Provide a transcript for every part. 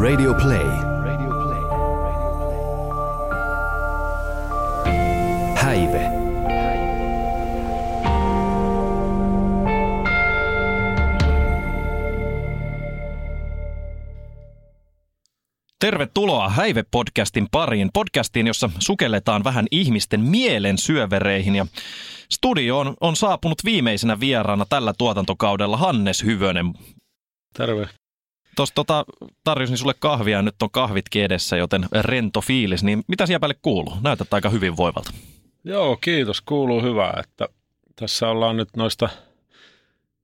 Radio Play. Häive. Tervetuloa Häive-podcastin pariin, podcastiin, jossa sukelletaan vähän ihmisten mielen syövereihin. Ja studioon on saapunut viimeisenä vieraana tällä tuotantokaudella Hannes Hyvönen. Terve. Tuossa tota, tarjosin sulle kahvia ja nyt on kahvitkin edessä, joten rento fiilis. Niin mitä siellä päälle kuuluu? Näytät aika hyvin voivalta. Joo, kiitos. Kuuluu hyvää, että tässä ollaan nyt noista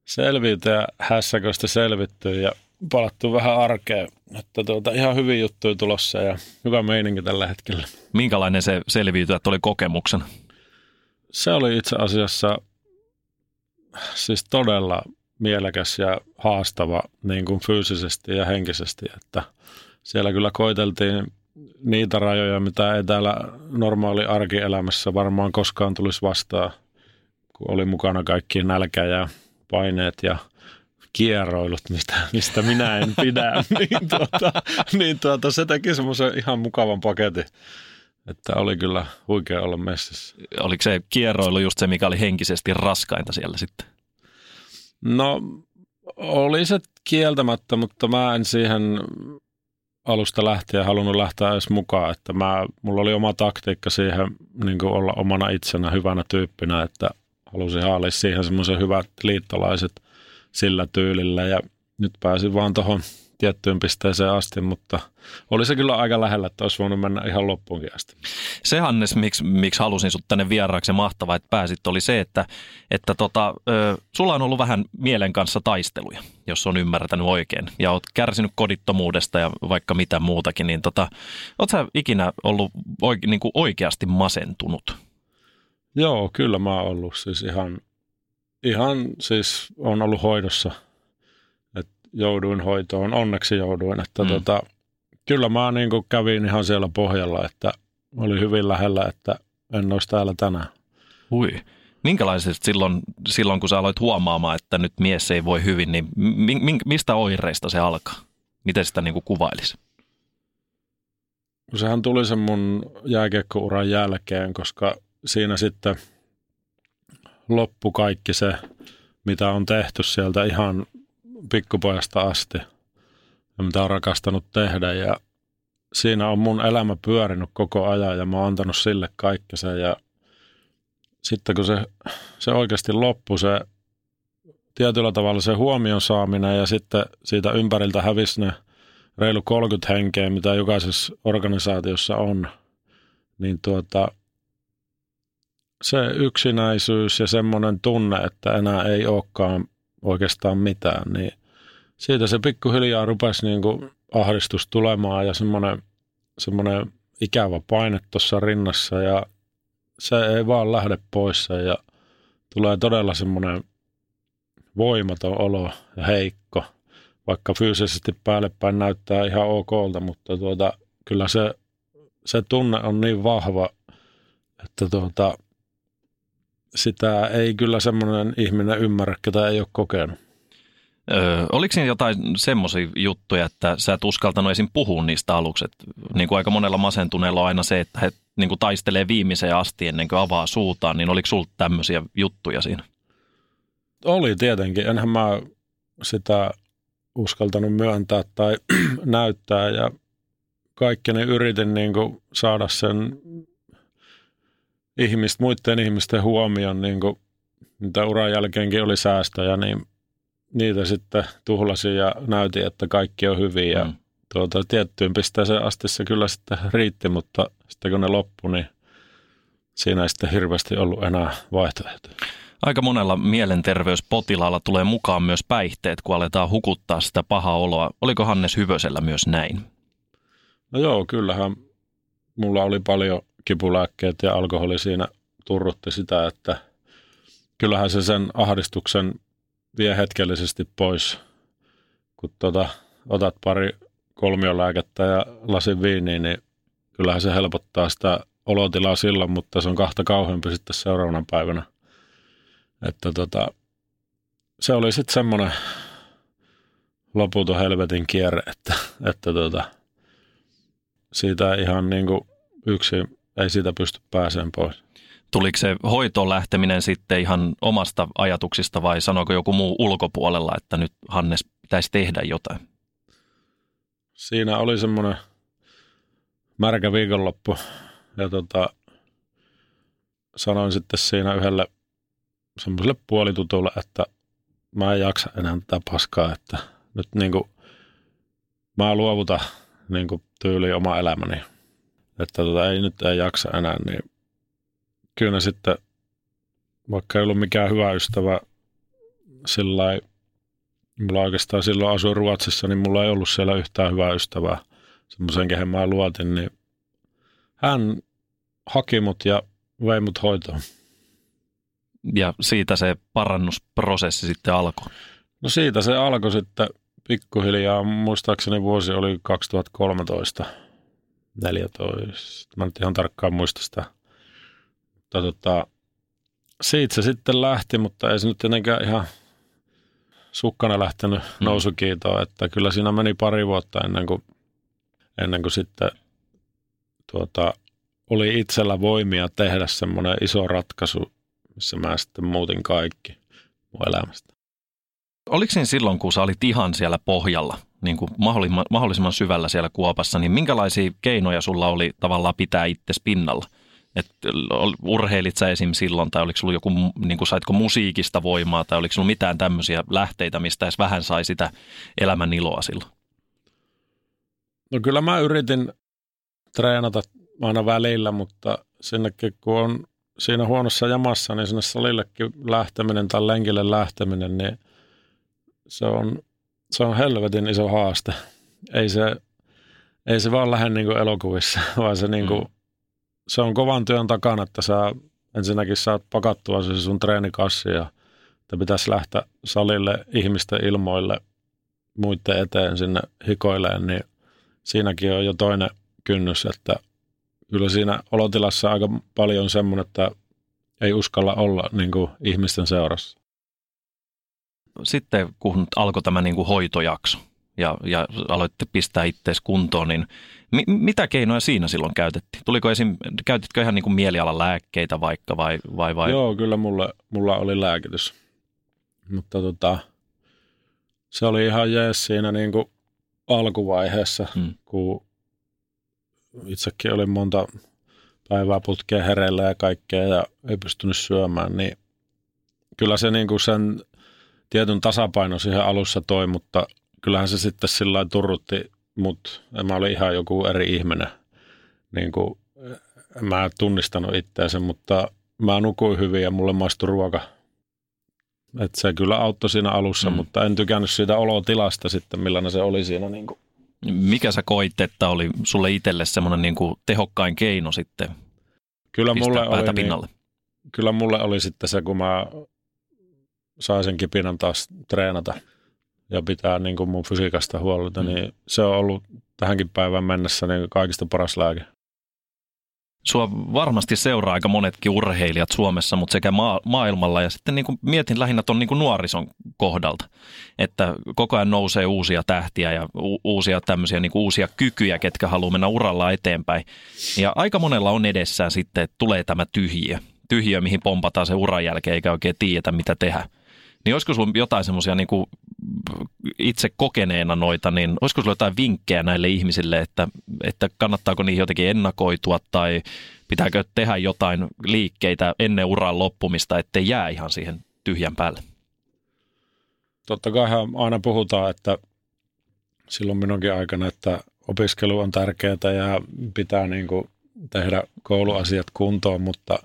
selviyty ja hässäköistä selvitty ja palattu vähän arkeen. Että tuota, ihan hyvin juttuja tulossa ja hyvä meininki tällä hetkellä. Minkälainen se selviytyjät oli kokemuksena? Se oli itse asiassa siis todella mielekäs ja haastava niin kuin fyysisesti ja henkisesti, että siellä kyllä koiteltiin niitä rajoja, mitä ei täällä normaali arkielämässä varmaan koskaan tulisi vastaan, kun oli mukana kaikki nälkä ja paineet ja kierroilut, mistä, mistä minä en pidä, niin, tuota, niin tuota, se teki semmoisen ihan mukavan paketin, että oli kyllä huikea olla messissä. Oliko se kierroilu just se, mikä oli henkisesti raskainta siellä sitten? No oli se kieltämättä, mutta mä en siihen alusta lähtien halunnut lähteä edes mukaan, että mä, mulla oli oma taktiikka siihen niin olla omana itsenä hyvänä tyyppinä, että halusin haalia siihen semmoisen hyvät liittolaiset sillä tyylillä. Ja nyt pääsin vaan tuohon tiettyyn pisteeseen asti, mutta oli se kyllä aika lähellä, että olisi voinut mennä ihan loppuunkin asti. Se Hannes, miksi, miksi halusin sut tänne vieraaksi mahtavaa, että pääsit, oli se, että, että tota, ö, sulla on ollut vähän mielen kanssa taisteluja, jos on ymmärtänyt oikein, ja oot kärsinyt kodittomuudesta ja vaikka mitä muutakin, niin tota, oot sä ikinä ollut oike, niin kuin oikeasti masentunut? Joo, kyllä mä oon ollut siis ihan, ihan siis on ollut hoidossa – jouduin hoitoon, onneksi jouduin, että mm. tota, kyllä mä niin kuin kävin ihan siellä pohjalla, että oli hyvin lähellä, että en olisi täällä tänään. Hui. Minkälaiset silloin, silloin, kun sä aloit huomaamaan, että nyt mies ei voi hyvin, niin mi, mistä oireista se alkaa? Miten sitä niin kuin kuvailisi? Sehän tuli sen mun jääkiekkouran jälkeen, koska siinä sitten loppu kaikki se, mitä on tehty sieltä ihan pikkupojasta asti ja mitä on rakastanut tehdä ja siinä on mun elämä pyörinyt koko ajan ja mä oon antanut sille kaikkensa ja sitten kun se, se oikeasti loppui se tietyllä tavalla se huomion saaminen ja sitten siitä ympäriltä hävisi ne reilu 30 henkeä, mitä jokaisessa organisaatiossa on, niin tuota, se yksinäisyys ja semmoinen tunne, että enää ei olekaan oikeastaan mitään, niin siitä se pikkuhiljaa rupesi niin kuin ahdistus tulemaan ja semmoinen, semmoinen ikävä paine tuossa rinnassa ja se ei vaan lähde pois ja tulee todella semmoinen voimaton olo ja heikko, vaikka fyysisesti päälle päin näyttää ihan okolta, mutta tuota, kyllä se, se tunne on niin vahva, että tuota, sitä ei kyllä semmoinen ihminen ymmärrä, ketä ei ole kokenut. Öö, oliko siinä jotain semmoisia juttuja, että sä et uskaltanut esim. puhua niistä aluksi? niin kuin aika monella masentuneella on aina se, että he niin kuin taistelee viimeiseen asti ennen kuin avaa suutaan, niin oliko sulla tämmöisiä juttuja siinä? Oli tietenkin. Enhän mä sitä uskaltanut myöntää tai näyttää ja kaikkeni yritin niin kuin saada sen ihmistä, muiden ihmisten huomion, niin kuin, mitä uran jälkeenkin oli säästöjä, niin niitä sitten tuhlasin ja näytin, että kaikki on hyvin ja mm. tuota, tiettyyn pisteeseen asti se kyllä sitten riitti, mutta sitten kun ne loppui, niin siinä ei sitten hirveästi ollut enää vaihtoehtoja. Aika monella mielenterveyspotilaalla tulee mukaan myös päihteet, kun aletaan hukuttaa sitä pahaa oloa. Oliko Hannes Hyvösellä myös näin? No joo, kyllähän mulla oli paljon kipulääkkeet ja alkoholi siinä turrutti sitä, että kyllähän se sen ahdistuksen vie hetkellisesti pois, kun tota, otat pari kolmiolääkettä ja lasin viiniä, niin kyllähän se helpottaa sitä olotilaa silloin, mutta se on kahta kauheampi sitten seuraavana päivänä. Että tota, se oli sitten semmoinen loputon helvetin kierre, että, että tuota, siitä ihan niin kuin yksi ei siitä pysty pääsemään pois. Tuliko se hoitoon lähteminen sitten ihan omasta ajatuksista vai sanoiko joku muu ulkopuolella, että nyt Hannes pitäisi tehdä jotain? Siinä oli semmoinen märkä viikonloppu ja tota, sanoin sitten siinä yhdelle semmoiselle puolitutulle, että mä en jaksa enää tätä paskaa, että nyt niin kuin, mä luovutan niin kuin tyyli oma elämäni. Että tota, ei nyt ei jaksa enää, niin kyllä sitten, vaikka ei ollut mikään hyvä ystävä sillä mulla oikeastaan silloin asuin Ruotsissa, niin mulla ei ollut siellä yhtään hyvää ystävää. Semmoisen, kehen mä luotin, niin hän haki mut ja vei mut hoitoon. Ja siitä se parannusprosessi sitten alkoi? No siitä se alkoi sitten pikkuhiljaa. Muistaakseni vuosi oli 2013, 14. Mä nyt ihan tarkkaan muista sitä. Mutta tota, siitä se sitten lähti, mutta ei se nyt tietenkään ihan sukkana lähtenyt mm. nousukiitoon. Että kyllä siinä meni pari vuotta ennen kuin, ennen kuin sitten tuota, oli itsellä voimia tehdä semmoinen iso ratkaisu, missä mä sitten muutin kaikki mun elämästä. Oliko siinä silloin, kun sä olit ihan siellä pohjalla, niin kuin mahdollisimman, mahdollisimman syvällä siellä kuopassa, niin minkälaisia keinoja sulla oli tavallaan pitää itse pinnalla? Et urheilit sä esim. silloin, tai oliko sulla joku, niin kuin saitko musiikista voimaa, tai oliko sulla mitään tämmöisiä lähteitä, mistä edes vähän sai sitä elämän iloa silloin? No kyllä mä yritin treenata aina välillä, mutta sinnekin kun on siinä huonossa jamassa, niin sinne salillekin lähteminen tai lenkille lähteminen, niin se on, se on helvetin iso haaste. Ei se, ei se vaan lähde niin kuin elokuvissa, vaan se, niin kuin, mm. se on kovan työn takana, että sä ensinnäkin saat pakattua se sun treenikassi ja että pitäisi lähteä salille ihmisten ilmoille muiden eteen sinne hikoileen, niin siinäkin on jo toinen kynnys, että kyllä siinä olotilassa aika paljon semmoinen, että ei uskalla olla niin kuin ihmisten seurassa. Sitten kun alkoi tämä niin kuin hoitojakso ja, ja aloitte pistää itseäsi kuntoon, niin mi, mitä keinoja siinä silloin käytettiin? Tuliko esim, käytitkö ihan niin kuin mielialan lääkkeitä vaikka vai, vai, vai? Joo, kyllä mulla, mulla oli lääkitys. Mutta tota, se oli ihan jees siinä niin kuin alkuvaiheessa, hmm. kun itsekin oli monta päivää putkeen hereillä ja kaikkea ja ei pystynyt syömään, niin kyllä se niin kuin sen tietyn tasapaino siihen alussa toi, mutta kyllähän se sitten sillä turrutti mut. Mä olin ihan joku eri ihminen. Niin kuin, en mä tunnistanut itseänsä, mutta mä nukuin hyvin ja mulle maistui ruoka. Et se kyllä auttoi siinä alussa, mm. mutta en tykännyt siitä olotilasta sitten, millainen se oli siinä niin kuin mikä sä koit, että oli sulle itselle semmoinen niin kuin tehokkain keino sitten kyllä mulle oli, niin- pinnalle? Niin, kyllä mulle oli sitten se, kun mä sain sen kipinän taas treenata ja pitää niin kuin mun fysiikasta huolta, mm. niin se on ollut tähänkin päivään mennessä niin kaikista paras lääke. Sua varmasti seuraa aika monetkin urheilijat Suomessa, mutta sekä maa- maailmalla ja sitten niin kuin mietin lähinnä tuon niin nuorison kohdalta, että koko ajan nousee uusia tähtiä ja u- uusia tämmöisiä niin kuin uusia kykyjä, ketkä haluaa mennä uralla eteenpäin. Ja aika monella on edessään sitten, että tulee tämä tyhjiö, tyhjiö, mihin pompataan se uran jälkeen eikä oikein tiedetä, mitä tehdä. Niin olisiko sinulla jotain semmoisia niin itse kokeneena noita, niin olisiko sinulla jotain vinkkejä näille ihmisille, että, että kannattaako niihin jotenkin ennakoitua tai pitääkö tehdä jotain liikkeitä ennen uran loppumista, ettei jää ihan siihen tyhjän päälle? Totta kai aina puhutaan, että silloin minunkin aikana, että opiskelu on tärkeää ja pitää niin kuin tehdä kouluasiat kuntoon, mutta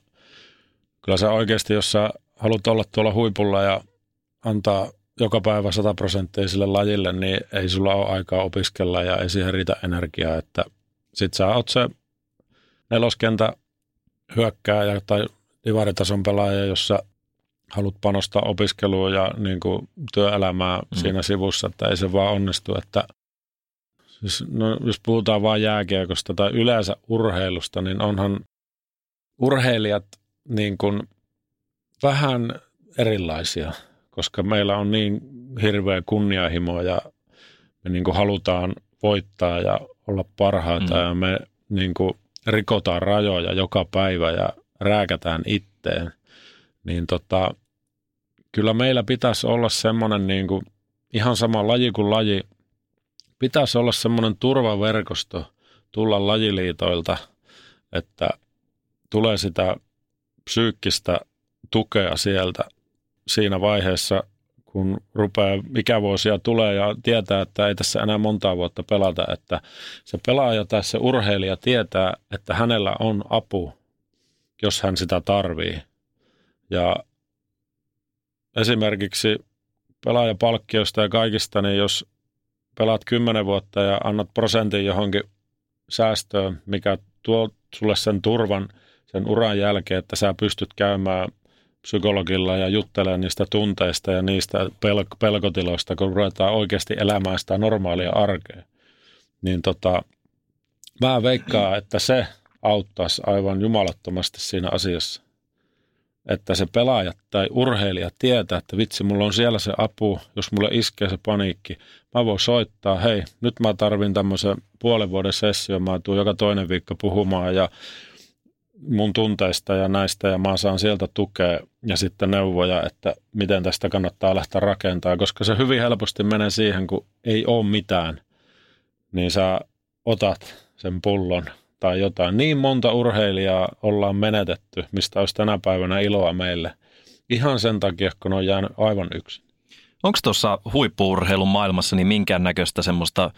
kyllä se oikeasti, jos sä haluat olla tuolla huipulla ja antaa joka päivä 100 prosenttia sille lajille, niin ei sulla ole aikaa opiskella ja ei siihen riitä energiaa, että sit sä oot se neloskentä hyökkääjä tai divaritason pelaaja, jossa haluat panostaa opiskeluun ja niin kuin työelämää mm. siinä sivussa, että ei se vaan onnistu, että siis, no, jos puhutaan vain jääkiekosta tai yleensä urheilusta, niin onhan urheilijat niin kuin vähän erilaisia – koska meillä on niin hirveä kunnianhimo ja me niin kuin halutaan voittaa ja olla parhaita mm. ja me niin kuin rikotaan rajoja joka päivä ja rääkätään itteen, niin tota, kyllä meillä pitäisi olla semmoinen niin kuin, ihan sama laji kuin laji, pitäisi olla semmoinen turvaverkosto tulla lajiliitoilta, että tulee sitä psyykkistä tukea sieltä siinä vaiheessa, kun rupeaa ikävuosia tulee ja tietää, että ei tässä enää montaa vuotta pelata, että se pelaaja tai se urheilija tietää, että hänellä on apu, jos hän sitä tarvii. Ja esimerkiksi pelaajapalkkiosta ja kaikista, niin jos pelaat kymmenen vuotta ja annat prosentin johonkin säästöön, mikä tuo sulle sen turvan sen uran jälkeen, että sä pystyt käymään psykologilla ja juttelemaan niistä tunteista ja niistä pel- pelkotiloista, kun ruvetaan oikeasti elämään sitä normaalia arkea. Niin tota, mä veikkaan, että se auttaisi aivan jumalattomasti siinä asiassa. Että se pelaaja tai urheilija tietää, että vitsi, mulla on siellä se apu, jos mulle iskee se paniikki. Mä voin soittaa, hei, nyt mä tarvin tämmöisen puolen vuoden session, mä tuun joka toinen viikko puhumaan ja mun tunteista ja näistä ja mä saan sieltä tukea ja sitten neuvoja, että miten tästä kannattaa lähteä rakentaa, koska se hyvin helposti menee siihen, kun ei ole mitään, niin sä otat sen pullon tai jotain. Niin monta urheilijaa ollaan menetetty, mistä olisi tänä päivänä iloa meille. Ihan sen takia, kun on jäänyt aivan yksin. Onko tuossa huippuurheilun maailmassa niin minkäännäköistä semmoista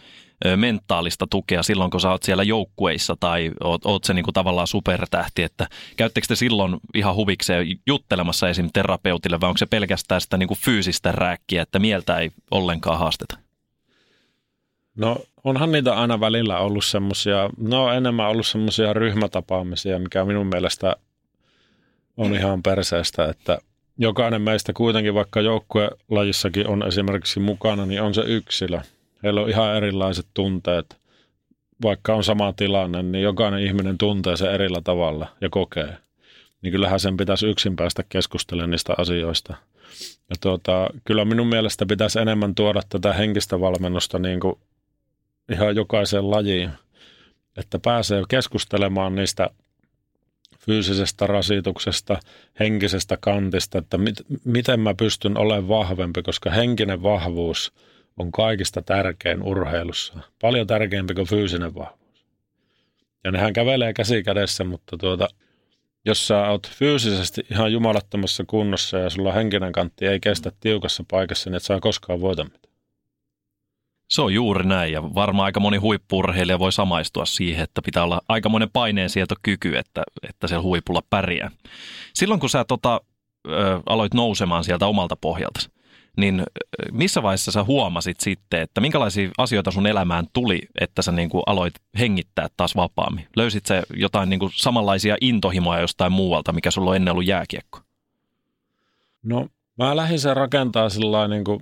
mentaalista tukea silloin, kun sä oot siellä joukkueissa tai oot, oot se niinku tavallaan supertähti, että käyttekö te silloin ihan huvikseen juttelemassa esim. terapeutille vai onko se pelkästään sitä niinku fyysistä rääkkiä, että mieltä ei ollenkaan haasteta? No onhan niitä aina välillä ollut semmoisia, no enemmän ollut semmoisia ryhmätapaamisia, mikä minun mielestä on ihan perseestä, että jokainen meistä kuitenkin, vaikka joukkuelajissakin on esimerkiksi mukana, niin on se yksilö. Heillä on ihan erilaiset tunteet. Vaikka on sama tilanne, niin jokainen ihminen tuntee se erillä tavalla ja kokee. Niin kyllähän sen pitäisi yksin päästä keskustelemaan niistä asioista. Ja tuota, kyllä minun mielestä pitäisi enemmän tuoda tätä henkistä valmennusta niin kuin ihan jokaiseen lajiin, että pääsee keskustelemaan niistä fyysisestä rasituksesta, henkisestä kantista, että mit, miten mä pystyn olemaan vahvempi, koska henkinen vahvuus on kaikista tärkein urheilussa. Paljon tärkeämpi kuin fyysinen vahvuus. Ja nehän kävelee käsi kädessä, mutta tuota, jos sä oot fyysisesti ihan jumalattomassa kunnossa ja sulla henkinen kantti ei kestä tiukassa paikassa, niin et saa koskaan voita mitään. Se on juuri näin ja varmaan aika moni huippurheilija voi samaistua siihen, että pitää olla aikamoinen paineensietokyky, että, että se huipulla pärjää. Silloin kun sä tota, ö, aloit nousemaan sieltä omalta pohjalta, niin missä vaiheessa sä huomasit sitten, että minkälaisia asioita sun elämään tuli, että sä niin kuin aloit hengittää taas vapaammin? Löysit sä jotain niin kuin samanlaisia intohimoja jostain muualta, mikä sulla on ennen ollut jääkiekko? No mä lähdin sen rakentaa sillä niin kuin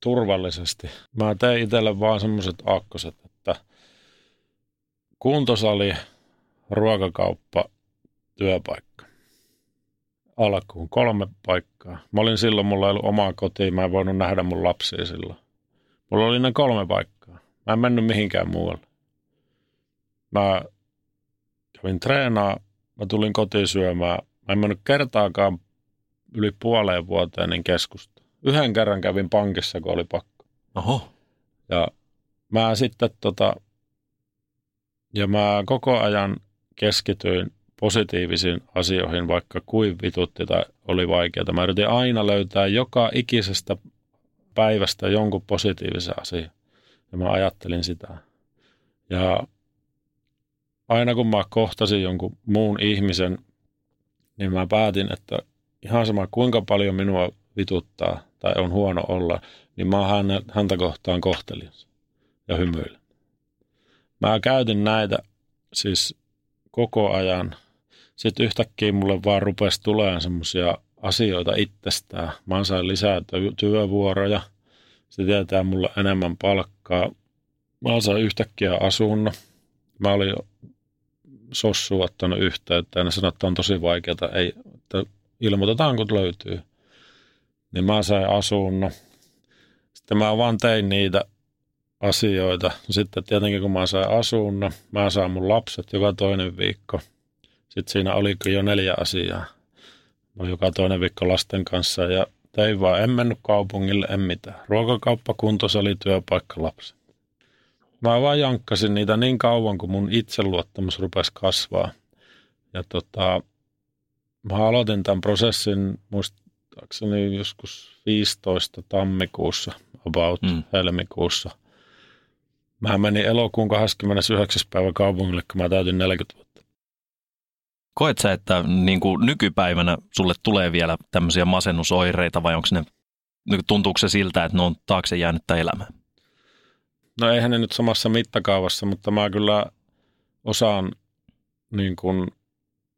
turvallisesti. Mä tein itselle vaan semmoiset akkoset, että kuntosali, ruokakauppa, työpaikka. Alkuun kolme paikkaa. Mä olin silloin, mulla ei ollut omaa kotia, mä en voinut nähdä mun lapsia silloin. Mulla oli ne kolme paikkaa. Mä en mennyt mihinkään muualle. Mä kävin treenaa, mä tulin kotiin syömään. Mä en mennyt kertaakaan yli puoleen vuoteen niin keskusta yhden kerran kävin pankissa, kun oli pakko. Oho. Ja mä sitten tota, ja mä koko ajan keskityin positiivisiin asioihin, vaikka kuin vitutti tai oli vaikeaa. Mä yritin aina löytää joka ikisestä päivästä jonkun positiivisen asian. Ja mä ajattelin sitä. Ja aina kun mä kohtasin jonkun muun ihmisen, niin mä päätin, että ihan sama kuinka paljon minua vituttaa tai on huono olla, niin mä oon häntä kohtaan kohtelias ja hymyilen. Mä käytin näitä siis koko ajan. Sitten yhtäkkiä mulle vaan rupesi tulemaan semmoisia asioita itsestään. Mä sain lisää työvuoroja. Se tietää mulle enemmän palkkaa. Mä sain yhtäkkiä asunnon. Mä olin sossu ottanut yhteyttä ja ne sanoi, että on tosi vaikeaa. Ei, että ilmoitetaan, kun löytyy niin mä sain asunnon. Sitten mä vaan tein niitä asioita. Sitten tietenkin kun mä sain asunnon, mä saan mun lapset joka toinen viikko. Sitten siinä oli jo neljä asiaa. Mä joka toinen viikko lasten kanssa ja tein vaan, en mennyt kaupungille, en mitään. Ruokakauppa kuntos oli työpaikka lapsi. Mä vaan jankkasin niitä niin kauan, kun mun itseluottamus rupesi kasvaa. Ja tota, mä aloitin tämän prosessin muistaakseni joskus 15 tammikuussa, about mm. helmikuussa. Mä menin elokuun 29. päivä kaupungille, kun mä täytin 40 vuotta. Koet sä, että niin kuin nykypäivänä sulle tulee vielä tämmöisiä masennusoireita vai onko ne, niin tuntuuko se siltä, että ne on taakse jäänyttä elämää? No eihän ne nyt samassa mittakaavassa, mutta mä kyllä osaan niin kuin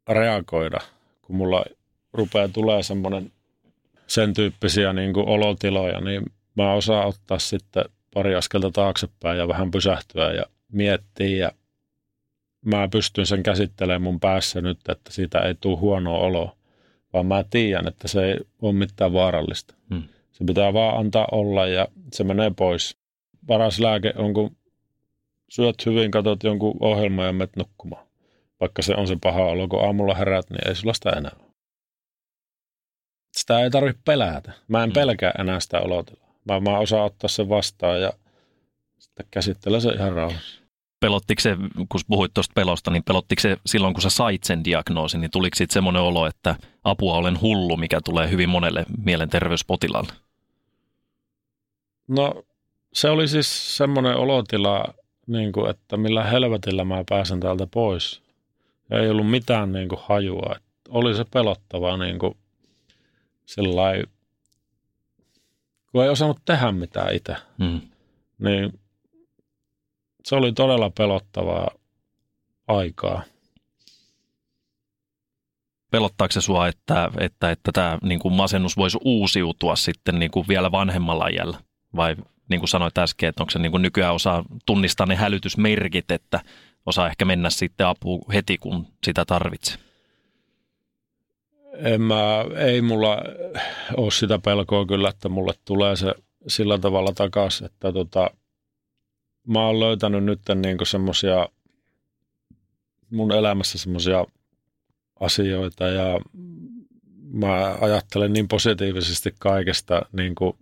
reagoida, kun mulla rupeaa tulee semmoinen sen tyyppisiä niin kuin olotiloja, niin mä osaan ottaa sitten pari askelta taaksepäin ja vähän pysähtyä ja miettiä ja mä pystyn sen käsittelemään mun päässä nyt, että siitä ei tule huonoa oloa, vaan mä tiedän, että se ei ole mitään vaarallista. Hmm. Se pitää vaan antaa olla ja se menee pois. Paras lääke on, kun syöt hyvin, katsot jonkun ohjelman ja menet nukkumaan. Vaikka se on se paha olo, kun aamulla herät, niin ei sulla sitä enää ole. Sitä ei tarvitse pelätä. Mä en hmm. pelkää enää sitä olotilaa. Mä, mä osaan ottaa sen vastaan ja sitten käsittelen se ihan rauhassa. Pelottiko se, kun puhuit tuosta pelosta, niin pelottiko se silloin, kun sä sait sen diagnoosin, niin tuliko sitten semmoinen olo, että apua olen hullu, mikä tulee hyvin monelle mielenterveyspotilaalle? No se oli siis semmoinen olotila, niin kuin, että millä helvetillä mä pääsen täältä pois. Ja ei ollut mitään niin kuin, hajua. Että oli se pelottavaa niin kuin, sellainen kun ei osannut tehdä mitään itse. Mm. Niin se oli todella pelottavaa aikaa. Pelottaako se sua, että, että, että tämä niin kuin masennus voisi uusiutua sitten niin kuin vielä vanhemmalla iällä? Vai niin kuin sanoit äsken, että onko se niin kuin nykyään osaa tunnistaa ne hälytysmerkit, että osaa ehkä mennä sitten apuun heti, kun sitä tarvitsee? En mä, ei mulla ole sitä pelkoa kyllä, että mulle tulee se sillä tavalla takaisin, että tota, mä oon löytänyt nyt niin semmoisia mun elämässä semmoisia asioita ja mä ajattelen niin positiivisesti kaikesta niin kuin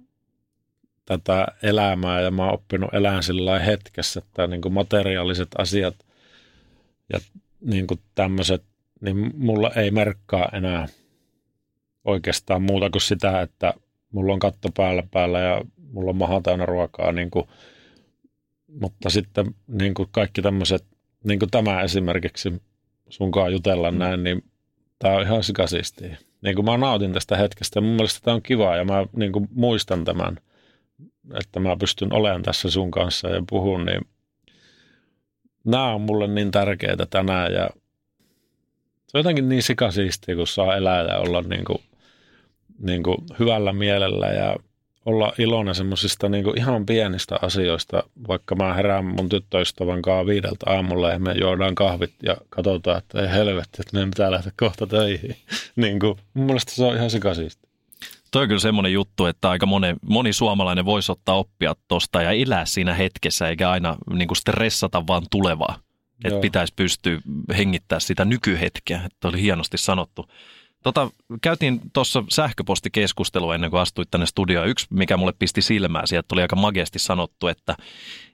tätä elämää ja mä oon oppinut elään sillä hetkessä, että niin kuin materiaaliset asiat ja niin kuin tämmöiset, niin mulla ei merkkaa enää – oikeastaan muuta kuin sitä, että mulla on katto päällä päällä ja mulla on maha täynnä ruokaa. Niin kuin, mutta sitten niin kuin kaikki tämmöiset, niin kuin tämä esimerkiksi sunkaan jutella mm. näin, niin tämä on ihan sikasistiä. Niin kuin mä nautin tästä hetkestä ja mun mielestä tämä on kiva ja mä niin kuin muistan tämän, että mä pystyn olemaan tässä sun kanssa ja puhun, niin nämä on mulle niin tärkeitä tänään ja se on jotenkin niin sikasiistiä, kun saa elää ja olla niin kuin niin kuin hyvällä mielellä ja olla iloinen semmoisista niin ihan pienistä asioista, vaikka mä herään mun tyttöystävän kanssa viideltä aamulla ja me juodaan kahvit ja katsotaan, että ei helvetti, että meidän pitää lähteä kohta töihin. niin kuin, mun mielestä se on ihan sikasiista. Toi on kyllä semmoinen juttu, että aika moni, moni suomalainen voisi ottaa oppia tuosta ja elää siinä hetkessä, eikä aina niin kuin stressata vaan tulevaa. Että pitäisi pystyä hengittämään sitä nykyhetkeä. Että oli hienosti sanottu. Tota, käytiin tuossa sähköpostikeskustelua ennen kuin astuit tänne studioon. Yksi, mikä mulle pisti silmään, sieltä tuli aika magesti sanottu, että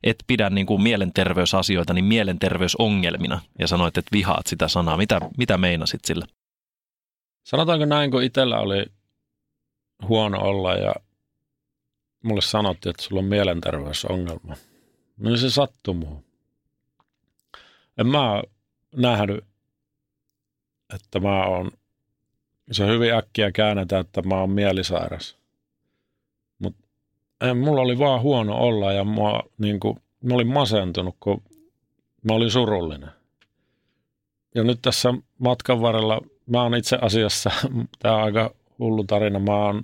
et pidä niin kuin mielenterveysasioita niin mielenterveysongelmina. Ja sanoit, että vihaat sitä sanaa. Mitä, mitä meinasit sillä? Sanotaanko näin, kun itsellä oli huono olla ja mulle sanottiin, että sulla on mielenterveysongelma. Niin se sattui muuhun. En mä nähnyt, että mä oon se hyvin äkkiä käännetään, että mä oon mielisairas. Mutta mulla oli vaan huono olla ja mä, niin kuin, mä olin masentunut, kun mä olin surullinen. Ja nyt tässä matkan varrella, mä oon itse asiassa, tämä on aika hullu tarina, mä oon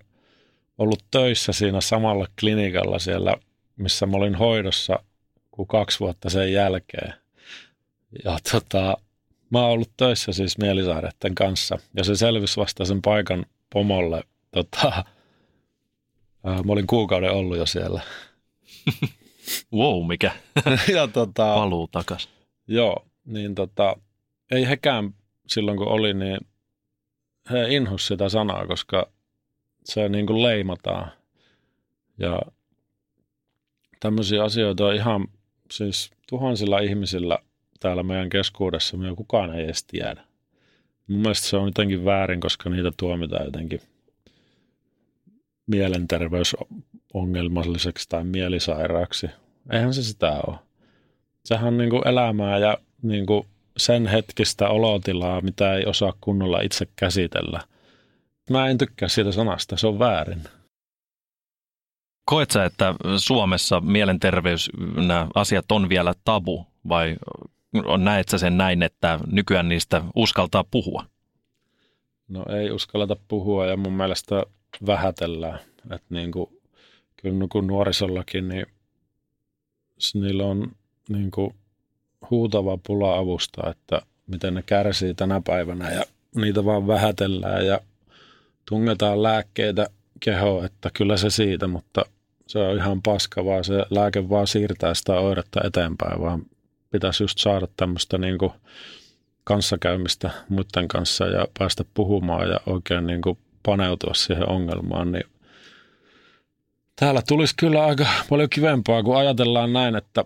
ollut töissä siinä samalla klinikalla siellä, missä mä olin hoidossa kuin kaksi vuotta sen jälkeen. Ja tota, Mä oon ollut töissä siis mielisaireiden kanssa ja se selvisi vasta sen paikan pomolle. Tota, ää, mä olin kuukauden ollut jo siellä. Wow, mikä ja tota, paluu takas. joo, niin tota, ei hekään silloin kun oli, niin he inhus sitä sanaa, koska se niin kuin leimataan. Ja tämmöisiä asioita on ihan siis tuhansilla ihmisillä täällä meidän keskuudessa, me kukaan ei edes tiedä. Mun mielestä se on jotenkin väärin, koska niitä tuomitaan jotenkin mielenterveysongelmalliseksi tai mielisairaaksi. Eihän se sitä ole. Sehän on niin kuin elämää ja niin kuin sen hetkistä olotilaa, mitä ei osaa kunnolla itse käsitellä. Mä en tykkää siitä sanasta, se on väärin. Koet sä, että Suomessa mielenterveys, nämä asiat on vielä tabu vai näet sä sen näin, että nykyään niistä uskaltaa puhua? No ei uskalleta puhua ja mun mielestä vähätellään. Että niin kuin, kyllä kun nuorisollakin, niin niillä on niin kuin huutava pula avusta, että miten ne kärsii tänä päivänä ja niitä vaan vähätellään ja tungetaan lääkkeitä kehoon, että kyllä se siitä, mutta se on ihan paska, vaan se lääke vaan siirtää sitä oiretta eteenpäin, vaan pitäisi just saada tämmöistä niin kuin kanssakäymistä muiden kanssa ja päästä puhumaan ja oikein niin kuin paneutua siihen ongelmaan, niin täällä tulisi kyllä aika paljon kivempaa, kun ajatellaan näin, että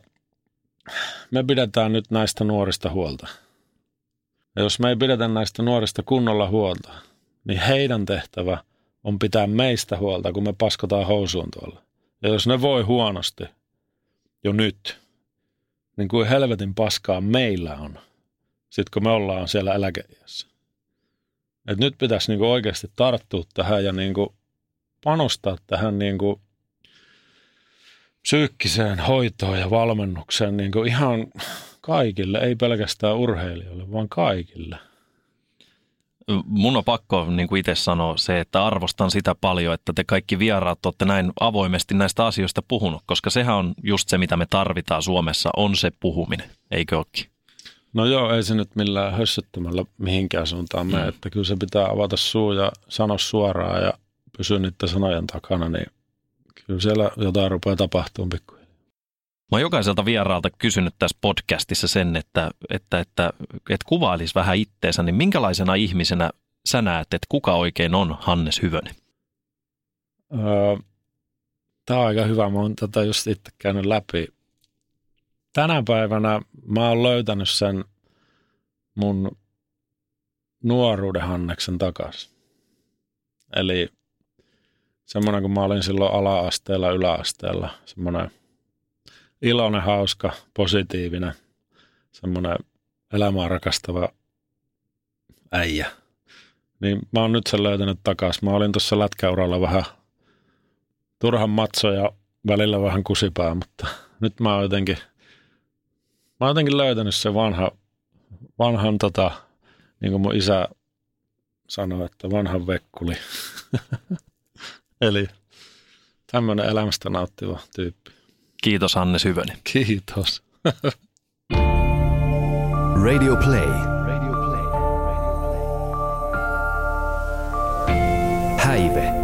me pidetään nyt näistä nuorista huolta. Ja jos me ei pidetä näistä nuorista kunnolla huolta, niin heidän tehtävä on pitää meistä huolta, kun me paskotaan housuun tuolla. Ja jos ne voi huonosti jo nyt, niin kuin helvetin paskaa meillä on, sitten kun me ollaan siellä eläkeiässä. Et nyt pitäisi niinku oikeasti tarttua tähän ja niinku panostaa tähän niinku psyykkiseen hoitoon ja valmennukseen niinku ihan kaikille, ei pelkästään urheilijoille, vaan kaikille. Mun on pakko niin kuin itse sanoa se, että arvostan sitä paljon, että te kaikki vieraat olette näin avoimesti näistä asioista puhunut, koska sehän on just se, mitä me tarvitaan Suomessa, on se puhuminen, eikö olekin? No joo, ei se nyt millään hössöttämällä mihinkään suuntaan mene, mm. että kyllä se pitää avata suu ja sanoa suoraan ja pysyä niiden sanojen takana, niin kyllä siellä jotain rupeaa tapahtumaan pikkuhiljaa. Mä oon jokaiselta vieraalta kysynyt tässä podcastissa sen, että, että, että, että kuvailisi vähän itteensä, niin minkälaisena ihmisenä sä näet, että kuka oikein on Hannes Hyvönen? Öö, Tämä on aika hyvä, mä oon tätä just itse käynyt läpi tänä päivänä mä oon löytänyt sen mun nuoruuden Hanneksen takaisin. Eli semmoinen, kun mä olin silloin ala-asteella, yläasteella, semmoinen iloinen, hauska, positiivinen, semmoinen elämää rakastava äijä. Niin mä oon nyt sen löytänyt takaisin. Mä olin tuossa lätkäuralla vähän turhan matso ja välillä vähän kusipää, mutta nyt mä oon jotenkin – mä oon jotenkin löytänyt se vanha, vanhan tota, niin kuin mun isä sanoi, että vanhan vekkuli. Eli tämmöinen elämästä nauttiva tyyppi. Kiitos Hannes Hyvönen. Kiitos. Radio Play. Häive.